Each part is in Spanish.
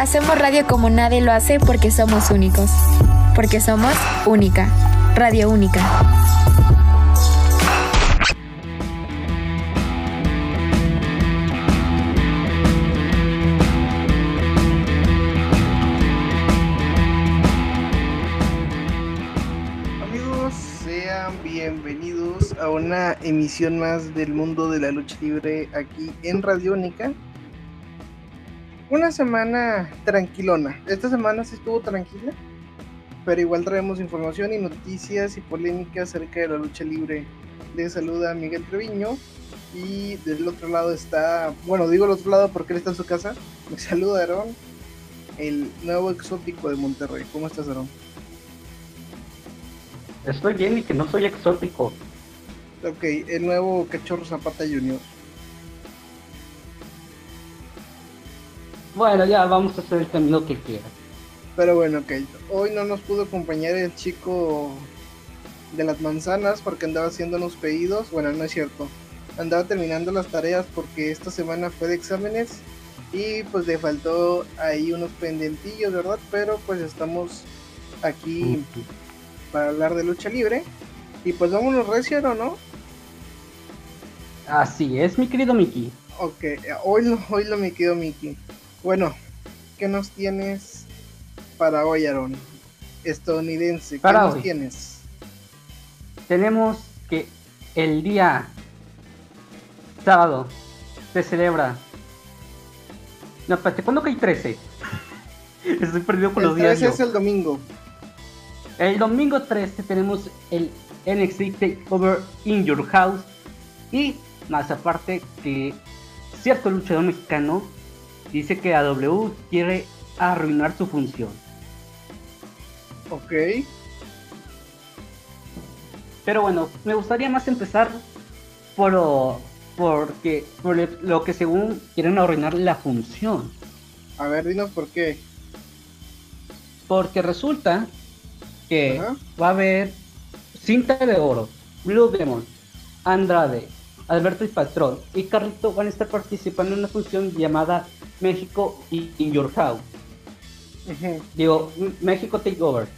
Hacemos radio como nadie lo hace porque somos únicos. Porque somos única. Radio única. Amigos, sean bienvenidos a una emisión más del mundo de la lucha libre aquí en Radio Única. Una semana tranquilona. Esta semana sí estuvo tranquila, pero igual traemos información y noticias y polémicas acerca de la lucha libre. Les saluda Miguel Treviño y del otro lado está, bueno, digo el otro lado porque él está en su casa. Me saluda Aarón, el nuevo exótico de Monterrey. ¿Cómo estás, Aarón? Estoy bien y que no soy exótico. Ok, el nuevo Cachorro Zapata Junior. Bueno, ya vamos a hacer el camino que quiera. Pero bueno, ok. Hoy no nos pudo acompañar el chico de las manzanas porque andaba haciendo unos pedidos. Bueno, no es cierto. Andaba terminando las tareas porque esta semana fue de exámenes y pues le faltó ahí unos pendentillos, ¿verdad? Pero pues estamos aquí para hablar de lucha libre. Y pues vámonos recio, ¿o no? Así es, mi querido Mickey. Ok, hoy lo, hoy lo me quedo Mickey. Bueno, ¿qué nos tienes para hoy, Aaron? Estadounidense, ¿qué Para nos hoy. tienes? Tenemos que el día sábado se celebra. No, espérate, ¿cuándo que hay 13? Estoy perdido con El los días. 13 yo. es el domingo. El domingo 13 tenemos el NXT Takeover in Your House. Y más aparte que cierto luchador mexicano dice que AW quiere arruinar su función. Ok. Pero bueno, me gustaría más empezar por porque por lo que según quieren arruinar la función. A ver, dinos por qué. Porque resulta que Ajá. va a haber cinta de oro, Blue Demon, Andrade, Alberto y Patrón y Carlito van a estar participando en una función llamada México in Your House. Digo, México Takeover.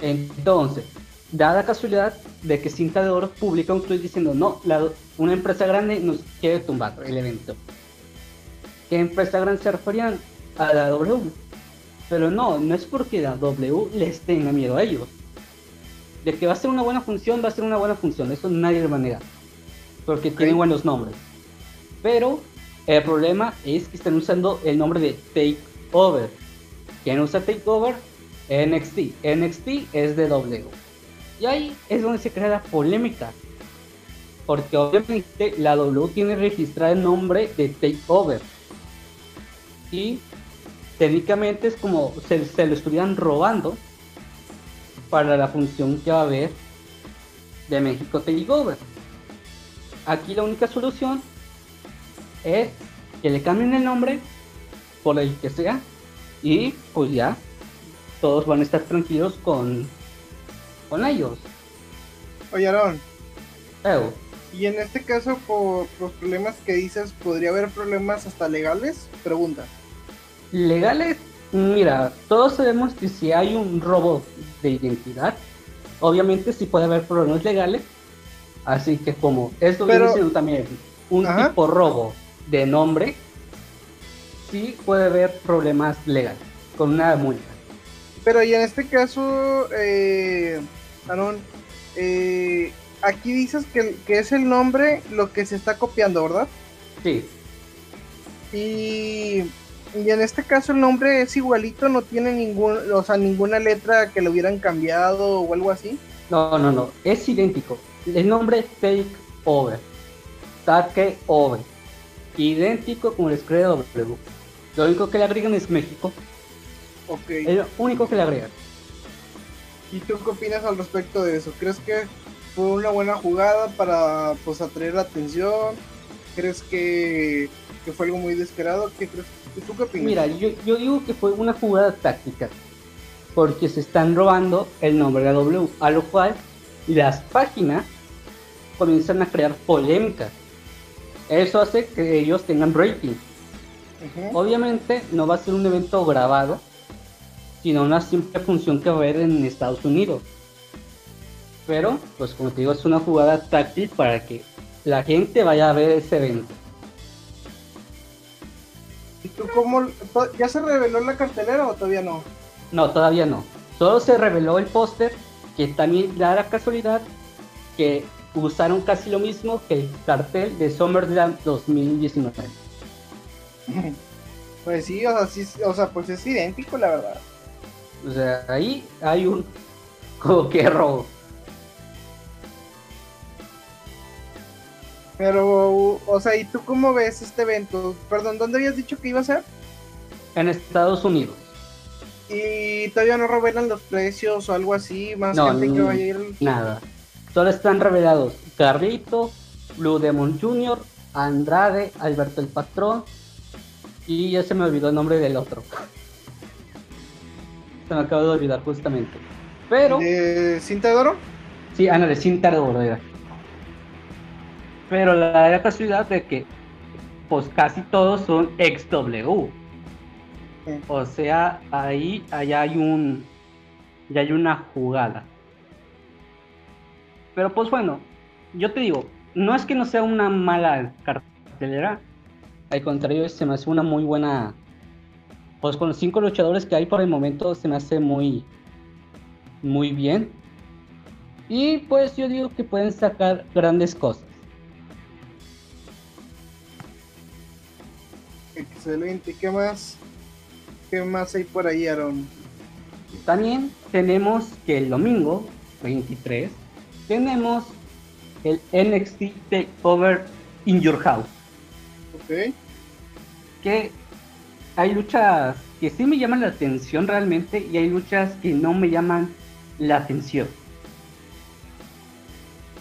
Entonces, dada casualidad de que Cinta de Oro publica un tweet diciendo, no, la- una empresa grande nos quiere tumbar el evento. ¿Qué empresa grande se referían? A la W. Pero no, no es porque la W les tenga miedo a ellos. De que va a ser una buena función, va a ser una buena función. Eso nadie le va a negar. Porque Ok. tienen buenos nombres. Pero el problema es que están usando el nombre de Takeover. ¿Quién usa Takeover? NXT. NXT es de W. Y ahí es donde se crea la polémica. Porque obviamente la W tiene registrado el nombre de Takeover. Y técnicamente es como se, se lo estuvieran robando para la función que va a haber de México Takeover. Aquí la única solución es que le cambien el nombre por el que sea y pues ya todos van a estar tranquilos con con ellos. Oye, Aaron, y en este caso, por los problemas que dices, ¿podría haber problemas hasta legales? Pregunta. Legales, mira, todos sabemos que si hay un robo de identidad, obviamente sí puede haber problemas legales. Así que como esto Pero- viene siendo también un Ajá. tipo robo de nombre, sí puede haber problemas legales con una multa. Pero y en este caso, eh, eh, aquí dices que, que es el nombre lo que se está copiando, ¿verdad? Sí, Y, y en este caso el nombre es igualito, no tiene ningún, o sea, ninguna letra que lo hubieran cambiado o algo así. no, no, no, es idéntico. El nombre es Take Over, Take Over, idéntico como el escribe W. Lo único que le agregan es México, Ok. es lo único que le agregan. ¿Y tú qué opinas al respecto de eso? ¿Crees que fue una buena jugada para pues atraer la atención? ¿Crees que, que fue algo muy desesperado? ¿Qué crees? ¿Tú qué opinas? Mira, yo, yo digo que fue una jugada táctica. Porque se están robando el nombre de W. A lo cual las páginas comienzan a crear polémicas. Eso hace que ellos tengan rating. Obviamente no va a ser un evento grabado, sino una simple función que va a haber en Estados Unidos. Pero, pues como te digo, es una jugada táctil para que la gente vaya a ver ese evento. ¿Y tú cómo? ¿Ya se reveló la cartelera o todavía no? No, todavía no. Solo se reveló el póster, que también da la casualidad que usaron casi lo mismo que el cartel de SummerSlam 2019. Pues sí, o sea, sí, o sea, pues es idéntico, la verdad. O sea, ahí hay un como que robo. Pero, o sea, ¿y tú cómo ves este evento? Perdón, ¿dónde habías dicho que iba a ser? En Estados Unidos. Y todavía no revelan los precios o algo así, más No, gente que vaya a ir. Nada. Solo están revelados Carrito, Blue Demon Jr., Andrade, Alberto el Patrón. Y ya se me olvidó el nombre del otro. Se me acaba de olvidar justamente. Pero, ¿De cinta de oro? sí, Ana de Cinta de Oro era. Pero la, casualidad de que, pues casi todos son XW. Sí. O sea, ahí, allá hay un. Ya hay una jugada. Pero pues bueno, yo te digo, no es que no sea una mala cartelera. Al contrario, se me hace una muy buena. Pues con los cinco luchadores que hay por el momento se me hace muy. Muy bien. Y pues yo digo que pueden sacar grandes cosas. Excelente. ¿Qué más? ¿Qué más hay por ahí, Aaron? También tenemos que el domingo 23 tenemos el NXT Takeover in Your House. Ok. Que hay luchas que sí me llaman la atención realmente y hay luchas que no me llaman la atención.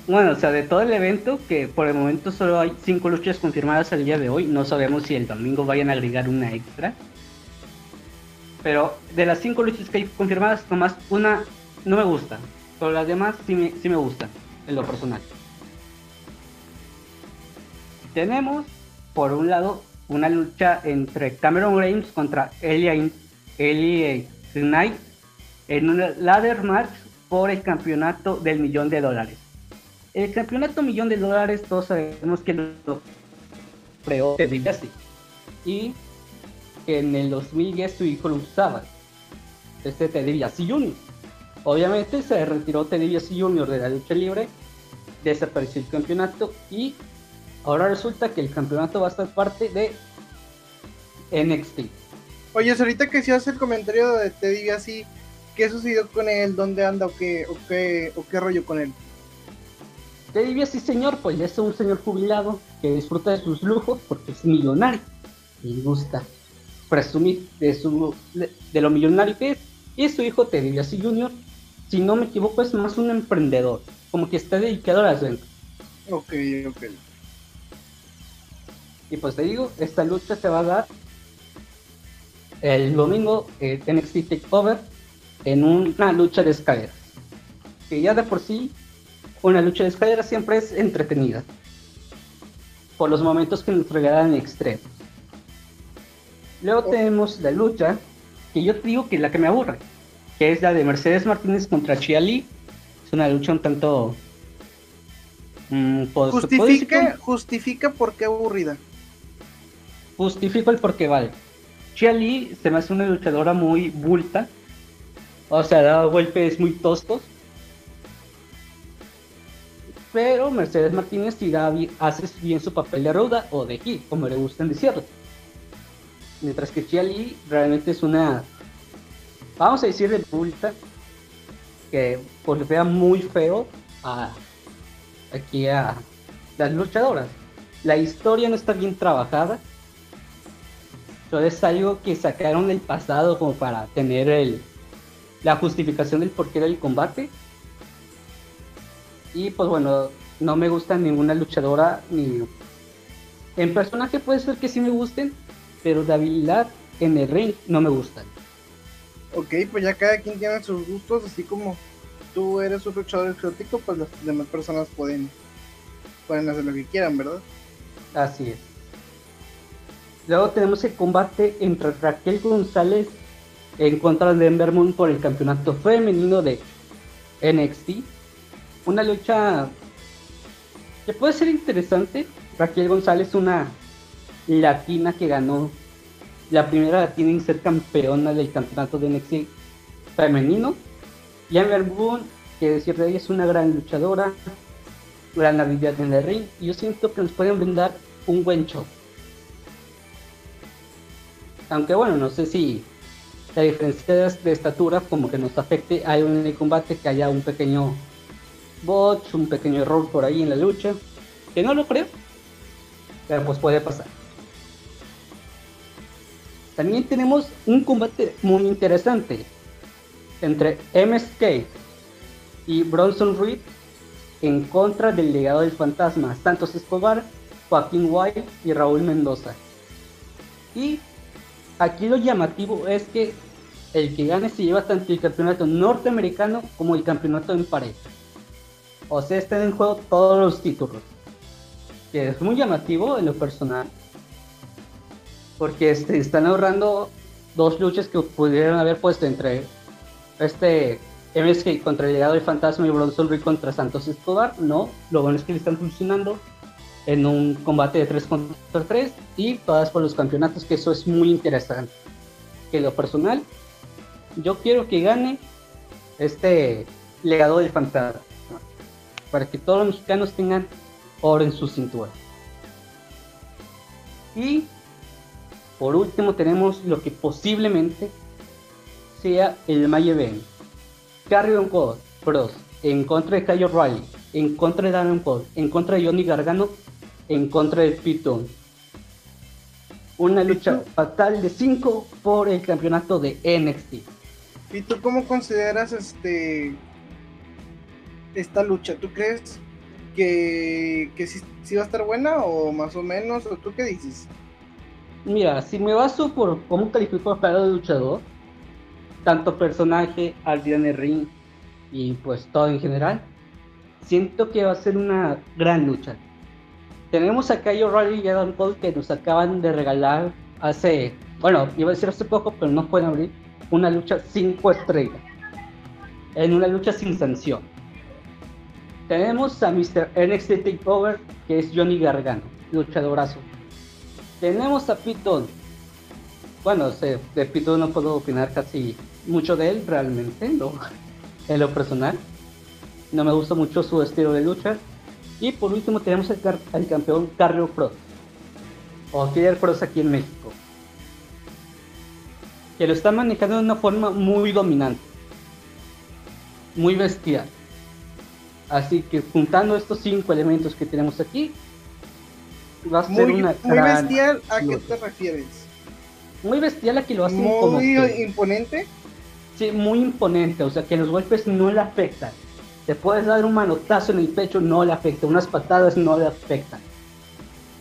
Bueno, o sea, de todo el evento, que por el momento solo hay cinco luchas confirmadas al día de hoy, no sabemos si el domingo vayan a agregar una extra. Pero de las cinco luchas que hay confirmadas, nomás una no me gusta. Pero las demás sí me, sí me gustan, en lo personal. Tenemos, por un lado, una lucha entre Cameron Grimes contra Elia, Elia Knight en un ladder match por el campeonato del millón de dólares. El campeonato millón de dólares todos sabemos que lo creó Ted DiBiase y en el 2010 su hijo lo usaba, este Ted DiBiase Jr. Obviamente se retiró Ted DiBiase Jr. de la lucha libre, desapareció el campeonato y ahora resulta que el campeonato va a estar parte de NXT. Oye, ahorita que si hace el comentario de Teddy así, ¿qué sucedió con él? ¿Dónde anda o qué, o qué, o qué rollo con él? Ted DiBiase señor, pues ya es un señor jubilado que disfruta de sus lujos porque es millonario y gusta presumir de, su, de, lo millonario que es. Y su hijo Ted DiBiase Jr., si no me equivoco, es más un emprendedor, como que está dedicado a las ventas. Ok, ok. Y pues te digo, esta lucha se va a dar el domingo eh, NXT Takeover en una lucha de escaleras. Que ya de por sí, una lucha de escaleras siempre es entretenida. Por los momentos que nos regalan extremos. Luego Oh. tenemos la lucha, que yo te digo que es la que me aburre, que es la de Mercedes Martínez contra Chia Lee. Es una lucha un tanto... mm, pues, Justifica, justifica por qué aburrida. justifico el por qué vale. Chia Lee se me hace una luchadora muy bulta. O sea, da golpes muy toscos. Pero Mercedes Martínez bi- hace bien su papel de ruda o de heel, como le gustan decirlo. Mientras que Chia Lee realmente es una, vamos a decir de bulta, que pues vea muy feo a aquí a las luchadoras. La historia no está bien trabajada. Solo es algo que sacaron del pasado como para tener el, la justificación del porqué del combate. Y pues bueno, no me gusta ninguna luchadora ni... En personaje puede ser que sí me gusten, pero de habilidad en el ring no me gustan. Ok, pues ya cada quien tiene sus gustos, así como tú eres un luchador exótico, pues las demás personas pueden, pueden hacer lo que quieran, ¿verdad? Así es. Luego tenemos el combate entre Raquel González en contra de Ember Moon por el campeonato femenino de NXT. Una lucha que puede ser interesante. Raquel González, una latina que ganó la primera latina en ser campeona del campeonato de NXT femenino. Y Ember Moon, que decir de ella es una gran luchadora, gran habilidad en el ring. Y yo siento que nos pueden brindar un buen show. Aunque bueno, no sé si la diferencia de estatura como que nos afecte hay un combate que haya un pequeño bot, un pequeño error por ahí en la lucha. Que no lo creo. Pero pues puede pasar. También tenemos un combate muy interesante entre MSK y Bronson Reed en contra del legado del fantasma Santos Escobar, Joaquín White y Raúl Mendoza. Y aquí lo llamativo es que el que gane se lleva tanto el campeonato norteamericano como el campeonato en pareja. O sea, están en juego todos los títulos. Que es muy llamativo en lo personal. Porque este, están ahorrando dos luchas que pudieran haber puesto entre este MSK contra el legado del fantasma y Bronson Reed contra Santos Escobar. No, lo bueno es que le están funcionando en un combate de 3 contra 3 y todas por los campeonatos, que eso es muy interesante. Que lo personal, yo quiero que gane este legado del fantasma, para que todos los mexicanos tengan oro en su cintura. Y por último tenemos lo que posiblemente sea el May Event. Carrion Code Bros en contra de Kyle Riley, en contra de Darren Cole, en contra de Johnny Gargano en contra del Python. Una lucha fatal de 5 por el campeonato de NXT. ¿Y tú cómo consideras este esta lucha? ¿Tú crees que, que sí, va a estar buena o más o menos? ¿O tú qué dices? Mira, si me baso por cómo califico a cada luchador, tanto personaje, al día en el ring y pues todo en general, siento que va a ser una gran lucha tenemos a Kyle O'Reilly y Adam Cole que nos acaban de regalar hace, bueno, iba a decir hace poco, pero no pueden abrir, una lucha 5 estrellas. En una lucha sin sanción. Tenemos a Mr. NXT Takeover, que es Johnny Gargano, luchadorazo. Tenemos a Pete Dunne. Bueno, de Pete Dunne no puedo opinar casi mucho de él, realmente, no, en lo personal. No me gusta mucho su estilo de lucha. Y por último tenemos al, campeón Carlos Pro, o Killer Cross aquí en México, que lo está manejando de una forma muy dominante, muy bestial. Así que juntando estos cinco elementos que tenemos aquí, va a ser muy, una muy bestial. ¿A qué te refieres? Muy bestial a que lo hacen muy imponente. Sí, muy imponente, o sea que los golpes no le afectan te puedes dar un manotazo en el pecho, no le afecta. Unas patadas no le afectan.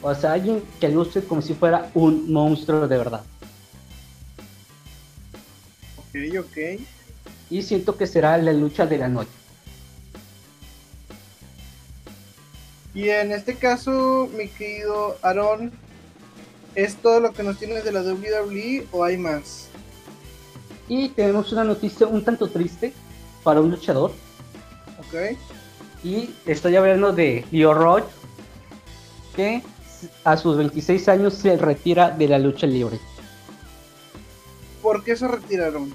O sea, alguien que luce como si fuera un monstruo de verdad. Ok, ok. Y siento que será la lucha de la noche. Y en este caso, mi querido Aaron, ¿es todo lo que nos tienes de la WWE o hay más? Y tenemos una noticia un tanto triste para un luchador y estoy hablando de Leo Roach, que a sus 26 años se retira de la lucha libre. ¿Por qué se retiraron?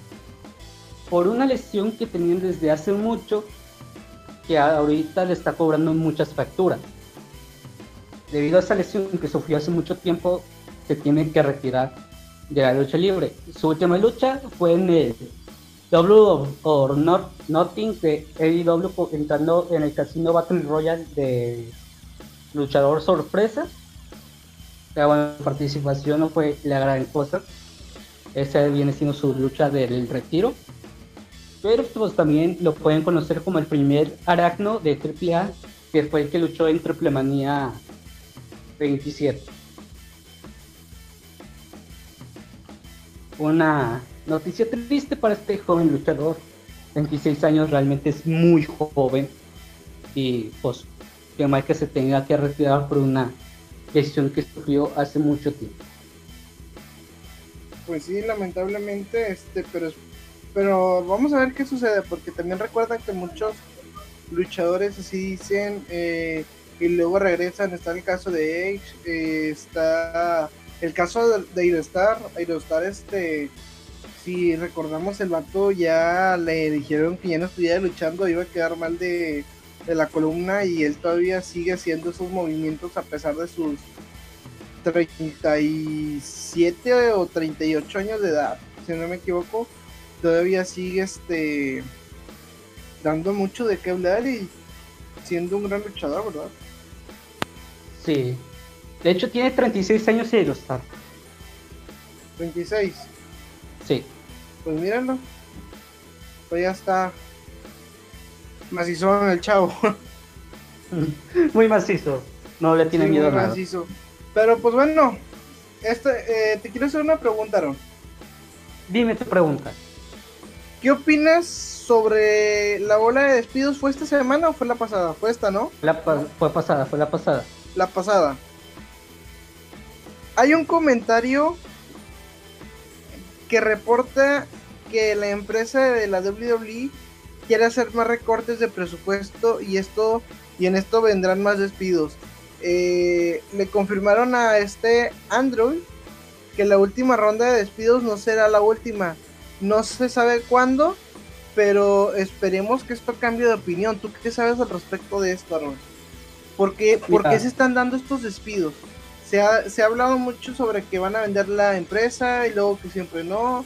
Por una lesión que tenían desde hace mucho, que ahorita le está cobrando muchas facturas. Debido a esa lesión que sufrió hace mucho tiempo, se tiene que retirar de la lucha libre. Su última lucha fue en el W or Not, Nothing de AEW entrando en el Casino Battle Royale de luchador sorpresa. La participación no fue la gran cosa. Esa viene siendo su lucha del retiro. Pero pues también lo pueden conocer como el primer aracno de AAA, que fue el que luchó en Triple Manía 27. Una Noticia triste para este joven luchador. 26 años realmente es muy joven. Y pues, que mal que se tenga que retirar por una lesión que sufrió hace mucho tiempo. Pues sí, lamentablemente, este, pero pero vamos a ver qué sucede, porque también recuerdan que muchos luchadores así dicen eh, y luego regresan. Está el caso de Edge, eh, está el caso de, Aerostar. Aerostar, este, si recordamos, el vato ya le dijeron que ya no estuviera luchando, iba a quedar mal de, de la columna y él todavía sigue haciendo esos movimientos a pesar de sus 37 o 38 años de edad, si no me equivoco todavía sigue este dando mucho de qué hablar y siendo un gran luchador, ¿verdad? Sí. De hecho tiene 36 años y estar. 26. Sí. Pues mírenlo. Pues ya está macizo en el chavo. Muy macizo. No le tiene miedo a nada. Macizo. Pero pues bueno, este, eh, te quiero hacer una pregunta, Aaron. Dime tu pregunta. ¿Qué opinas sobre la ola de despidos? ¿Fue esta semana o fue la pasada? Fue esta, ¿no? La fue pasada, fue la pasada. La pasada. Hay un comentario que reporta que la empresa de la WWE quiere hacer más recortes de presupuesto y esto y en esto vendrán más despidos. Eh, le confirmaron a este Android que la última ronda de despidos no será la última no se sabe cuándo, pero esperemos que esto cambie de opinión. ¿Tú qué sabes al respecto de esto, Aaron? ¿Por qué, se están dando estos despidos? Se ha, se ha hablado mucho sobre que van a vender la empresa y luego que siempre no,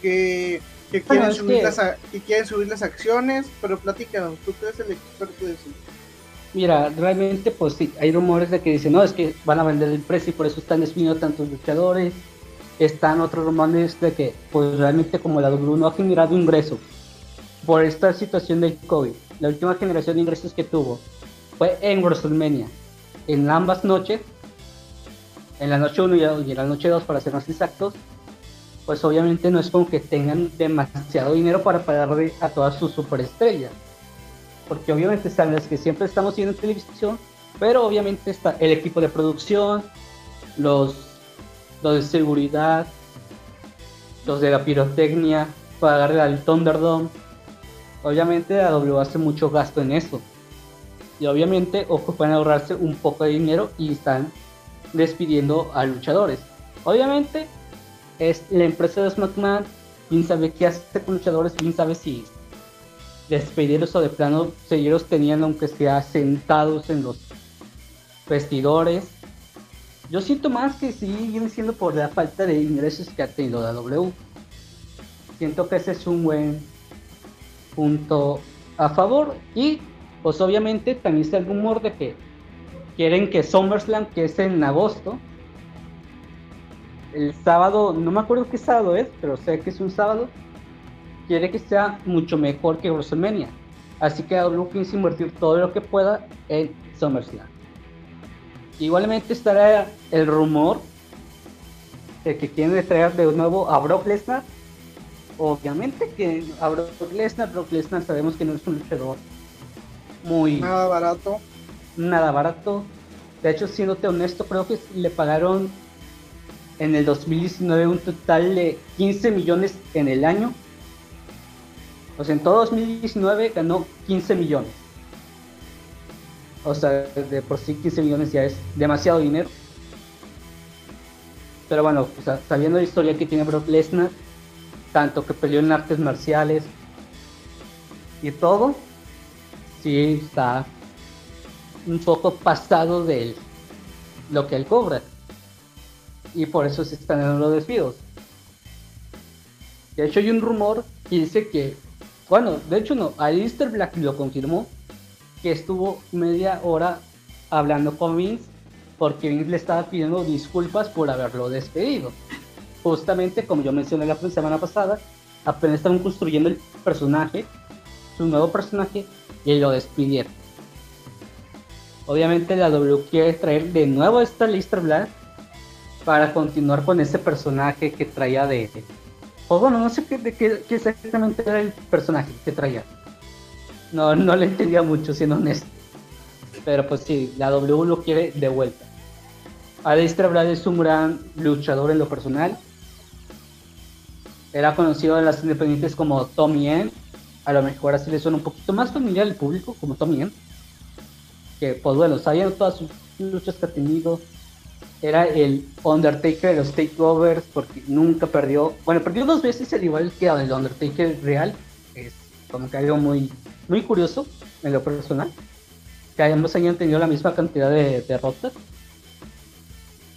que, quieren, subir Las, que quieren subir las acciones, pero platícanos, tú que eres el experto de eso. Mira, realmente pues sí, hay rumores de que dicen, no, es que van a vender la empresa y por eso están despidiendo tantos luchadores están otros rumores de que pues realmente como la W no ha generado ingresos por esta situación del COVID. La última generación de ingresos que tuvo fue en WrestleMania. En ambas noches, en la noche 1 y en la noche 2 para ser más exactos, pues obviamente no es como que tengan demasiado dinero para pagarle a todas sus superestrellas. Porque obviamente están las que siempre estamos viendo en televisión, pero obviamente está el equipo de producción, los los de seguridad, los de la pirotecnia, pagarle al Thunderdome. Obviamente la W hace mucho gasto en eso. Y obviamente ocupan ahorrarse un poco de dinero y están despidiendo a luchadores. Obviamente es la empresa de SmackDown, quién sabe qué hace con luchadores, quién sabe si despedirlos o de plano seguirlos tenían aunque sea sentados en los vestidores yo siento más que sí viene siendo por la falta de ingresos que ha tenido la W. Siento que ese es un buen punto a favor. Y pues obviamente también está el rumor de que quieren que SummerSlam, que es en agosto, el sábado, no me acuerdo qué sábado es, pero sé que es un sábado, quiere que sea mucho mejor que WrestleMania. Así que W piensa invertir todo lo que pueda en SummerSlam. Igualmente estará el rumor de que quieren traer de nuevo a Brock Lesnar. Obviamente que a Brock Lesnar, Brock Lesnar sabemos que no es un luchador muy... Nada barato. Nada barato. De hecho, siéndote honesto, creo que le pagaron en el 2019 un total de 15 millones en el año. O sea, en todo 2019 ganó 15 millones. O sea, de por sí 15 millones ya es demasiado dinero. Pero bueno, sabiendo la historia que tiene Brock Lesnar, tanto que peleó en artes marciales y todo, sí está un poco pasado de lo que él cobra. Y por eso se están dando los despidos. De hecho hay un rumor que dice que, bueno, de hecho no, Alistair Black lo confirmó, que estuvo media hora hablando con Vince porque Vince le estaba pidiendo disculpas por haberlo despedido. Justamente como yo mencioné la semana pasada, apenas estaban construyendo el personaje, su nuevo personaje, y lo despidieron. Obviamente la W quiere traer de nuevo esta Lister Black para continuar con ese personaje que traía de... Pues bueno, no sé qué, de qué exactamente era el personaje que traía no, no le entendía mucho, siendo honesto. Pero pues sí, la W lo quiere de vuelta. Aleister Black es un gran luchador en lo personal. era conocido en las independientes como Tommy N. A lo mejor así le suena un poquito más familiar al público, como Tommy N. Que, pues bueno, sabiendo todas sus luchas que ha tenido. Era el Undertaker de los takeovers, porque nunca perdió. Bueno, perdió dos veces, al igual que el Undertaker real. Es como que algo muy, muy curioso en lo personal. Que ambos hayan tenido la misma cantidad de derrotas.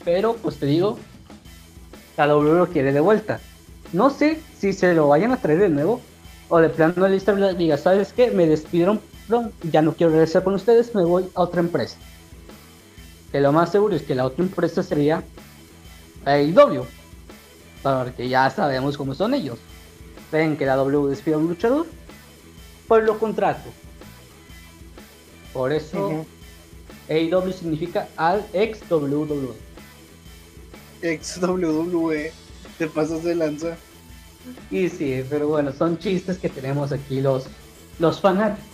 Pero, pues te digo, la W lo quiere de vuelta. No sé si se lo vayan a traer de nuevo o de plano lista diga, ¿sabes qué? Me despidieron, ya no quiero regresar con ustedes, me voy a otra empresa. Que lo más seguro es que la otra empresa sería AEW. Porque ya sabemos cómo son ellos. Ven que la W despide a un luchador, pues lo contrato. Por eso AEW significa al ex WWE ex WWE. Te pasas de lanza. Y sí, pero bueno, son chistes que tenemos aquí los, los fanáticos.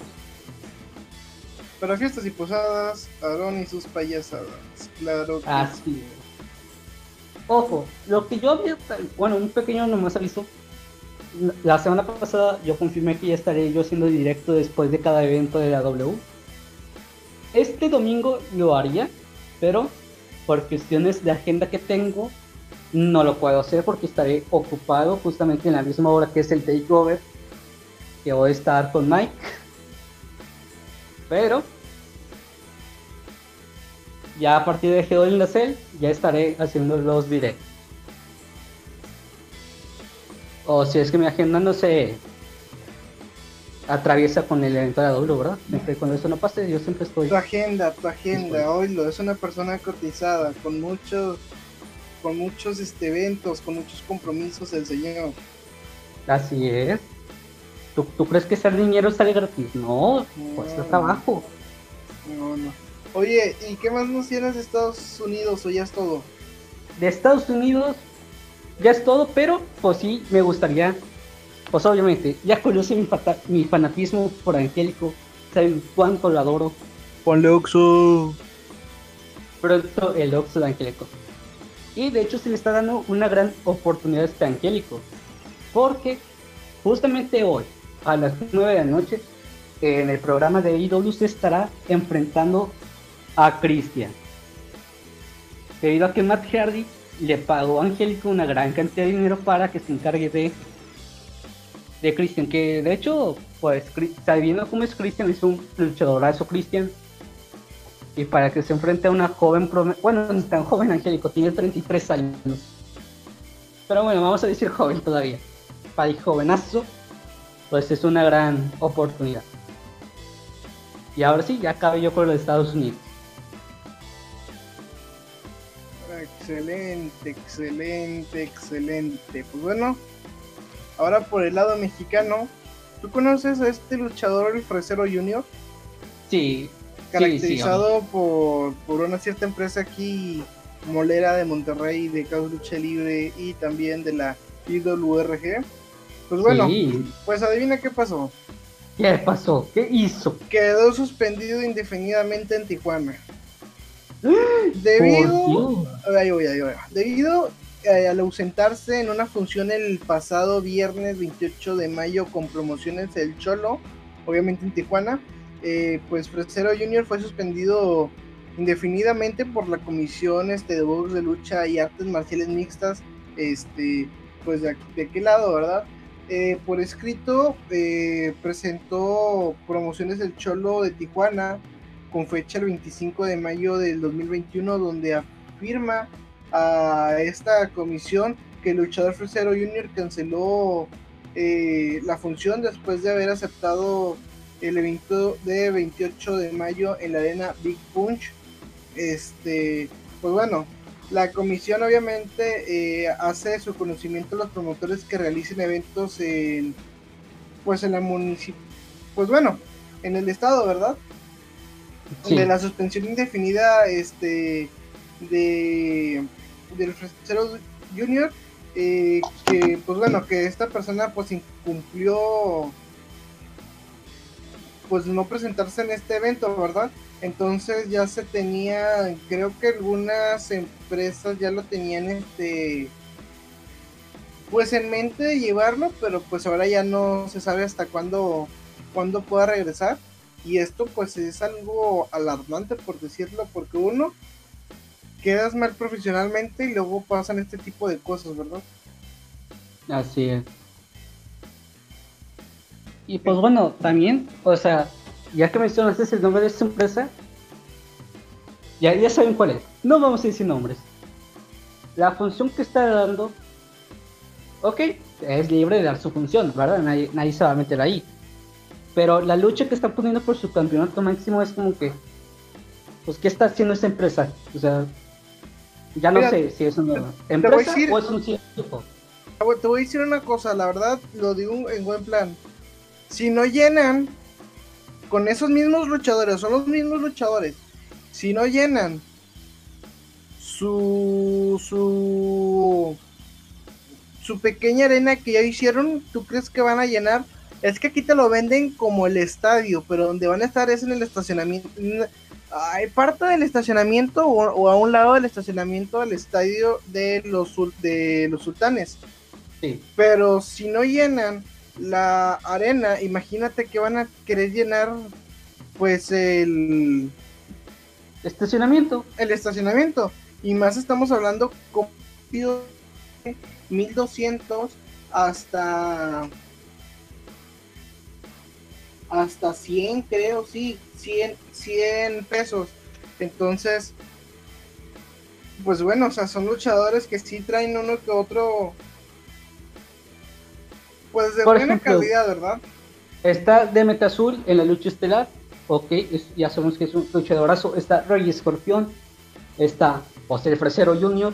Para fiestas y posadas, Aaron y sus payasadas. Claro que Así Ojo, lo que yo había, bueno, un pequeño nomás aviso. La semana pasada yo confirmé que ya estaré yo haciendo directo después de cada evento de la W. Este domingo lo haría, pero por cuestiones de agenda que tengo, no lo puedo hacer porque estaré ocupado justamente en la misma hora que es el takeover, que voy a estar con Mike. Pero ya a partir de la Cell, ya estaré haciendo los directos. O si es que mi agenda no se atraviesa con el evento de W, ¿verdad? Siempre cuando eso no pase, yo siempre estoy. Tu agenda, tu agenda, oílo, es una persona cotizada, con muchos, con muchos este, eventos, con muchos compromisos el señor. Así es. ¿Tú, ¿Tú, crees que ser dinero sale gratis? No, pues es trabajo. No, no. Oye, ¿y qué más nos tienes de Estados Unidos o ya es todo? De Estados Unidos ya es todo, pero pues sí me gustaría pues obviamente, ya conoce mi, mi fanatismo por Angélico, saben cuánto lo adoro. Ponle Oxo. Pronto el Oxo de Angélico. Y de hecho se le está dando una gran oportunidad a este Angélico. Porque justamente hoy, a las 9 de la noche, en el programa de IW se estará enfrentando a Christian. Debido a que Matt Hardy le pagó a Angélico una gran cantidad de dinero para que se encargue de de Christian, que de hecho, pues, sabiendo cómo es Christian, es un luchadorazo Christian. Y para que se enfrente a una joven, bueno, no tan joven Angélico, tiene 33 años. Pero bueno, vamos a decir joven todavía. Para el jovenazo, pues es una gran oportunidad. Y ahora sí, ya acabé yo con los Estados Unidos. Excelente, excelente, excelente. Pues bueno, Ahora por el lado mexicano, ¿tú conoces a este luchador, el Fresero Junior? Sí. Caracterizado por, una cierta empresa aquí, Molera de Monterrey, de Caos Lucha Libre y también de la IWRG. Pues bueno, pues adivina qué pasó. ¿Qué pasó? ¿Qué hizo? Quedó suspendido indefinidamente en Tijuana. Debido, ahí voy, ahí voy. Debido eh, al ausentarse en una función el pasado viernes 28 de mayo con promociones del Cholo, obviamente en Tijuana, eh, pues Fresero Junior fue suspendido indefinidamente por la comisión este, de box de lucha y artes marciales mixtas, este, pues de, de qué lado, ¿verdad? Eh, por escrito presentó promociones del Cholo de Tijuana con fecha el 25 de mayo del 2021 donde afirma a esta comisión que el luchador Fresero Jr. canceló eh, la función después de haber aceptado el evento de 28 de mayo en la arena Big Punch. Este, pues bueno, la comisión obviamente eh, hace su conocimiento a los promotores que realicen eventos en, pues en la municipio, pues bueno, en el estado, ¿verdad? De la suspensión indefinida, este, de del Fresero Junior, eh, que pues bueno, que esta persona pues incumplió pues no presentarse en este evento, ¿verdad? Entonces ya se tenía, creo que algunas empresas ya lo tenían este pues en mente de llevarlo, pero pues ahora ya no se sabe hasta cuándo, cuándo pueda regresar. Y esto pues es algo alarmante por decirlo, porque uno quedas mal profesionalmente y luego pasan este tipo de cosas, ¿verdad? Así es. Y pues bueno, también, o sea, ya que mencionaste el nombre de esta empresa, ya, ya saben cuál es. No vamos a decir nombres. La función que está dando, ok, es libre de dar su función, ¿verdad? Nadie, nadie se va a meter ahí. Pero la lucha que está poniendo por su campeonato máximo es como que, pues, ¿qué está haciendo esa empresa? O sea, ya no sé si es una empresa o es un científico. Te voy a decir una cosa, la verdad, lo digo en buen plan. Si no llenan con esos mismos luchadores, son los mismos luchadores, si no llenan su su su pequeña arena que ya hicieron, ¿tú crees que van a llenar? Es que aquí te lo venden como el estadio, pero donde van a estar es en el estacionamiento. Hay parte del estacionamiento o, a un lado del estacionamiento del estadio de los, de los sultanes. Sí. Pero si no llenan la arena, imagínate que van a querer llenar pues el estacionamiento. El estacionamiento. Y más estamos hablando con 1200 hasta hasta 100 creo, sí, 100, 100 pesos. Entonces, pues bueno, o sea, son luchadores que sí traen uno que otro, pues de buena calidad, ¿verdad? Está Demet Azul en la lucha estelar, ok, ya sabemos que es un luchadorazo. Está Rey Escorpión, está José Fresero Jr.,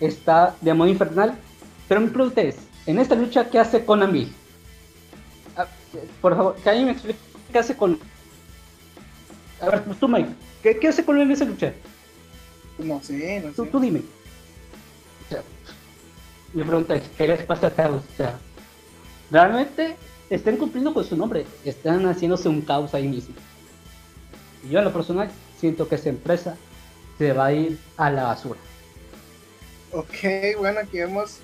está Demonio Infernal. Pero mi pregunta es, en esta lucha, ¿qué hace con Ambil? Por favor, que alguien me explique qué hace con. A ver, pues tú, Mike, ¿qué, qué hace con él en esa lucha? No sé, no tú, sé. Tú dime. O sea, mi pregunta es: ¿qué les pasa a todos? O sea, realmente están cumpliendo con su nombre, están haciéndose un caos ahí mismo. Y yo, en lo personal, siento que esa empresa se va a ir a la basura. Ok, bueno, aquí vemos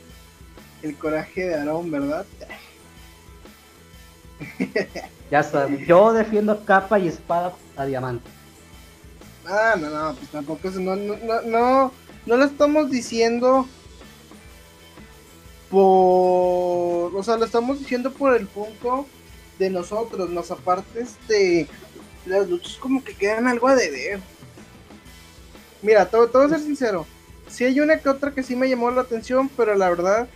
el coraje de Aarón, ¿verdad? ya sabes, yo defiendo capa y espada a diamante. Ah, no, no, pues tampoco es, no, no, no, no, lo estamos diciendo por, o sea, lo estamos diciendo por el punto de nosotros, más aparte, este, las luchas como que quedan algo a deber. Mira, todo, todo ser sincero, si hay una que otra que sí me llamó la atención, pero la verdad,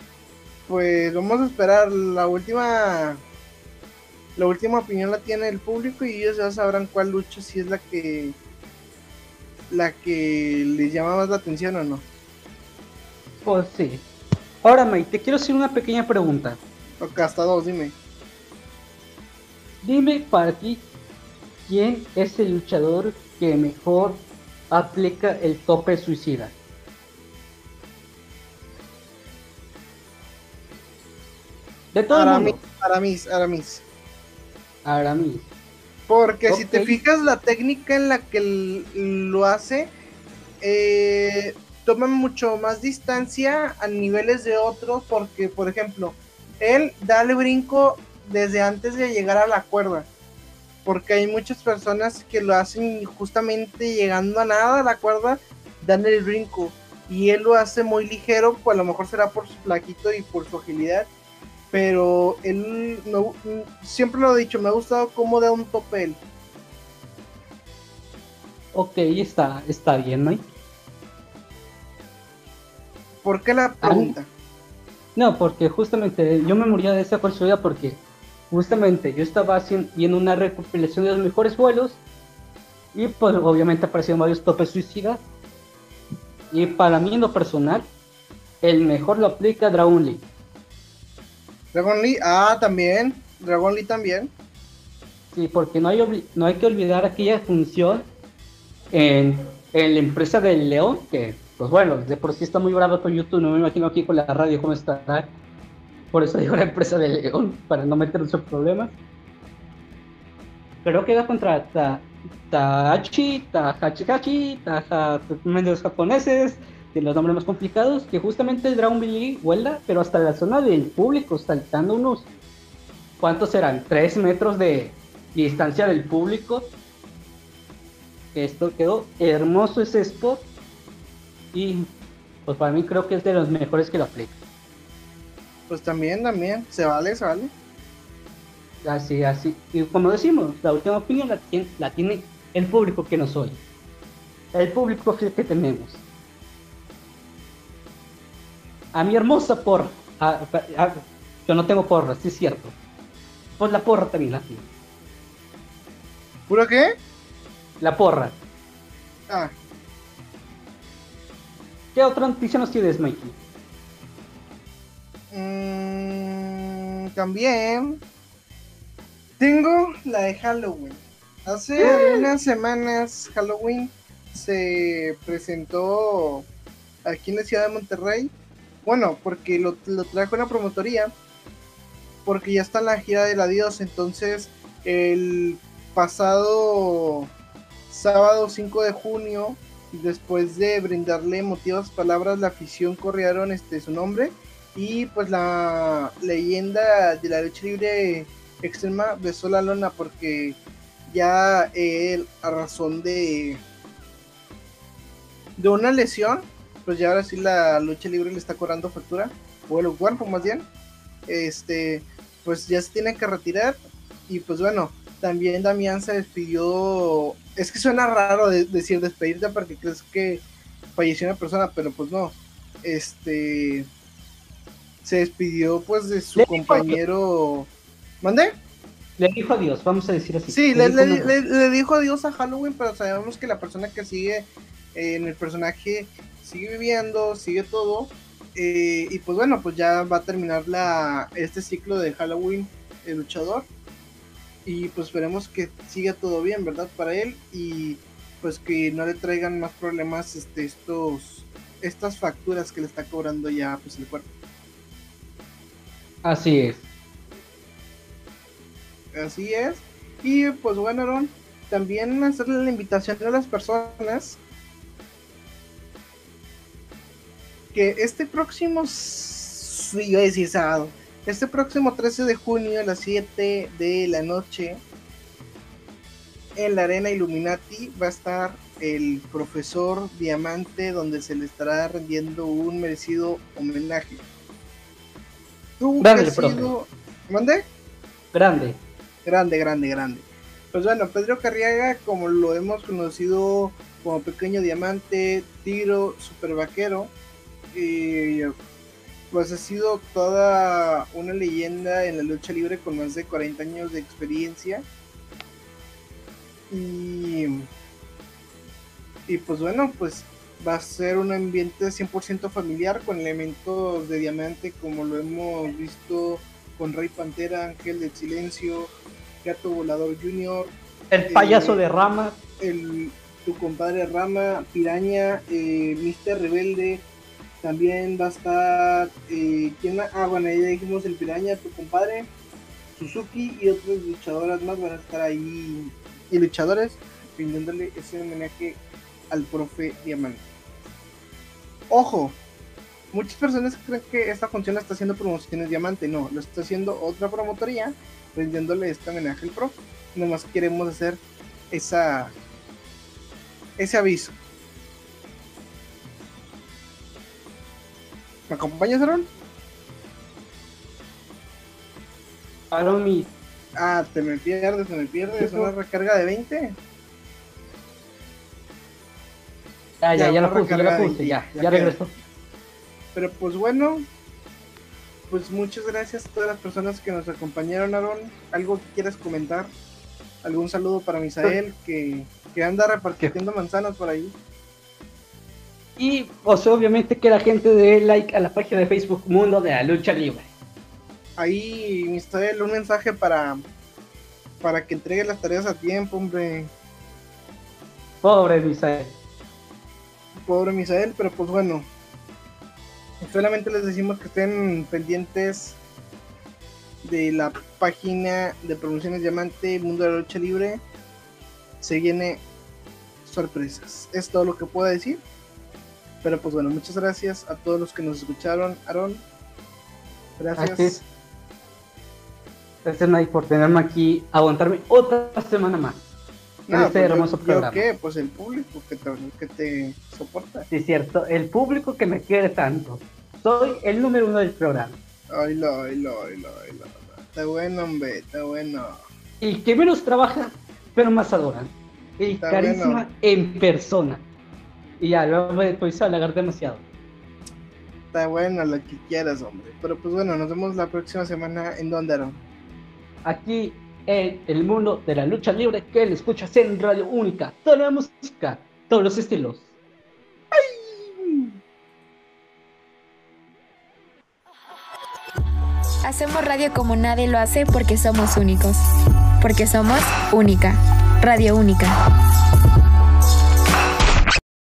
pues vamos a esperar la última la última opinión la tiene el público y ellos ya sabrán cuál lucha si es la que la que les llama más la atención o no. Pues sí. Ahora, Mike, te quiero hacer una pequeña pregunta. Ok, hasta dos, dime. Dime para ti, ¿quién es el luchador que mejor aplica el tope suicida? De todo el mundo. Aramis, Aramis. Aramis. Porque si te fijas la técnica en la que lo hace, eh, toma mucho más distancia a niveles de otros, porque por ejemplo, él da el brinco desde antes de llegar a la cuerda. Porque hay muchas personas que lo hacen justamente llegando a nada a la cuerda, dan el brinco. Y él lo hace muy ligero, pues a lo mejor será por su flaquito y por su agilidad pero él siempre lo he dicho, me ha gustado cómo da un topel. Ok, está, está bien, ¿no? ¿Por qué la pregunta? no, porque justamente yo me moría de esa curiosidad porque justamente yo estaba haciendo, viendo una recopilación de los mejores vuelos y pues obviamente aparecieron varios topes suicidas y para mí en lo personal el mejor lo aplica Dragon League Dragon Lee, ah, también. Dragon Lee también. Sí, porque no hay, no hay que olvidar aquella función en, en la empresa del León, que, pues bueno, de por sí está muy bravo con YouTube, no me imagino aquí con la radio cómo estará. Por eso digo la empresa del León, para no meternos en problemas. Creo que va contra ta, Tahachi, Taha, de los japoneses, de los nombres más complicados, que justamente Dragon Ball vuela, pero hasta la zona del público, saltando unos, ¿cuántos serán? Tres metros de distancia del público. Esto quedó hermoso ese spot. Y pues para mí creo que es de los mejores que lo aplica. Pues también, también, se vale, se vale. Así, así. Y como decimos, la última opinión la tiene, la tiene el público que nos oye. El público que tenemos. A mi hermosa porra. yo no tengo porra, sí es cierto. Pues la porra también la tiene. ¿Puro qué? La porra. Ah. ¿Qué otra noticia nos tienes, Mikey? Mm, también tengo la de Halloween. Hace ¡Eh! unas semanas Halloween se presentó aquí en la ciudad de Monterrey. Bueno, porque lo, lo trajo una promotoría. Porque ya está en la gira del adiós. Entonces, el pasado sábado 5 de junio, después de brindarle emotivas palabras, la afición corrieron este, su nombre. Y pues la leyenda de la lucha libre extrema besó la lona porque ya él, a razón de de una lesión, pues ya ahora sí la lucha libre le está cobrando factura, o el cuerpo más bien, este, pues ya se tiene que retirar y pues bueno, también Damián se despidió, es que suena raro decir despedirte porque crees que falleció una persona, pero pues no, este, se despidió pues de su compañero, ¿mande? Le dijo adiós, vamos a decir así. Sí, le, le, dijo adiós a Halloween, pero sabemos que la persona que sigue en el personaje sigue viviendo, sigue todo. Eh, y pues bueno, pues ya va a terminar la, este ciclo de Halloween, el luchador. Y pues esperemos que siga todo bien, ¿verdad? Para él. Y pues que no le traigan más problemas este, estos, estas facturas que le está cobrando ya pues el cuerpo. Así es. Así es. Y pues bueno, Aaron, también hacerle la invitación a las personas que este próximo, iba a decir sábado, este próximo 13 de junio a las 7 de la noche, en la Arena Illuminati va a estar el profesor Diamante, donde se le estará rendiendo un merecido homenaje. grande, ¿Mande? Grande. Grande, grande, grande. Pues bueno, Pedro Carriaga, como lo hemos conocido como Pequeño Diamante, Tiro, Super Vaquero, pues ha sido toda una leyenda en la lucha libre con más de 40 años de experiencia. Y, y pues bueno, pues va a ser un ambiente 100% familiar con elementos de diamante como lo hemos visto con Rey Pantera, Ángel del Silencio, Gato Volador Junior. El payaso eh, de Rama. El, tu compadre Rama, Piraña, eh, Mister Rebelde, también va a estar, eh, ¿quién Ah, bueno, ya dijimos el Piraña, tu compadre, Suzuki y otras luchadoras más van a estar ahí, y luchadores, rindiéndole ese homenaje al profe Diamante. Ojo, muchas personas creen que esta función está haciendo promociones Diamante, no, lo está haciendo otra promotoría, rindiéndole este homenaje al profe. Nomás queremos hacer esa ese aviso. ¿Me acompañas, Aaron? Aaron mi. Ah, te me pierdes, te me pierdes. Una recarga de 20. Ah, ya, ya, ya la puse, ya la puse, ya, ya, regresó. Pero pues bueno, pues muchas gracias a todas las personas que nos acompañaron, Aaron. ¿Algo que quieras comentar? ¿Algún saludo para Misael que, que anda repartiendo manzanas por ahí? Y pues obviamente que la gente dé like a la página de Facebook Mundo de la Lucha Libre. Ahí, Misael, un mensaje para, para que entregue las tareas a tiempo, hombre. Pobre Misael. Pobre Misael, pero pues bueno. Solamente les decimos que estén pendientes de la página de promociones Diamante Mundo de la Lucha Libre. Se viene sorpresas. Es todo lo que puedo decir. Pero pues bueno, muchas gracias a todos los que nos escucharon. Aaron, gracias. Gracias. Mike, por tenerme aquí, aguantarme otra semana más. en este pues, yo- hermoso yo programa. qué? Pues el público que te, que te soporta. Sí, cierto, el público que me quiere tanto. Soy el número uno del programa. Ay, lo, ay, lo, ay, lo, ay, lo. Está bueno, hombre, está bueno. El que menos trabaja, pero más adoran. El Está bueno. en persona. Y ya, luego me empiezo a halagar demasiado. Está bueno lo que quieras, hombre. Pero pues bueno, nos vemos la próxima semana en donde, Aaron. Aquí en el mundo de la lucha libre que le escuchas en Radio Única. Toda la música, todos los estilos. Hacemos radio como nadie lo hace porque somos únicos. Porque somos única. Radio única.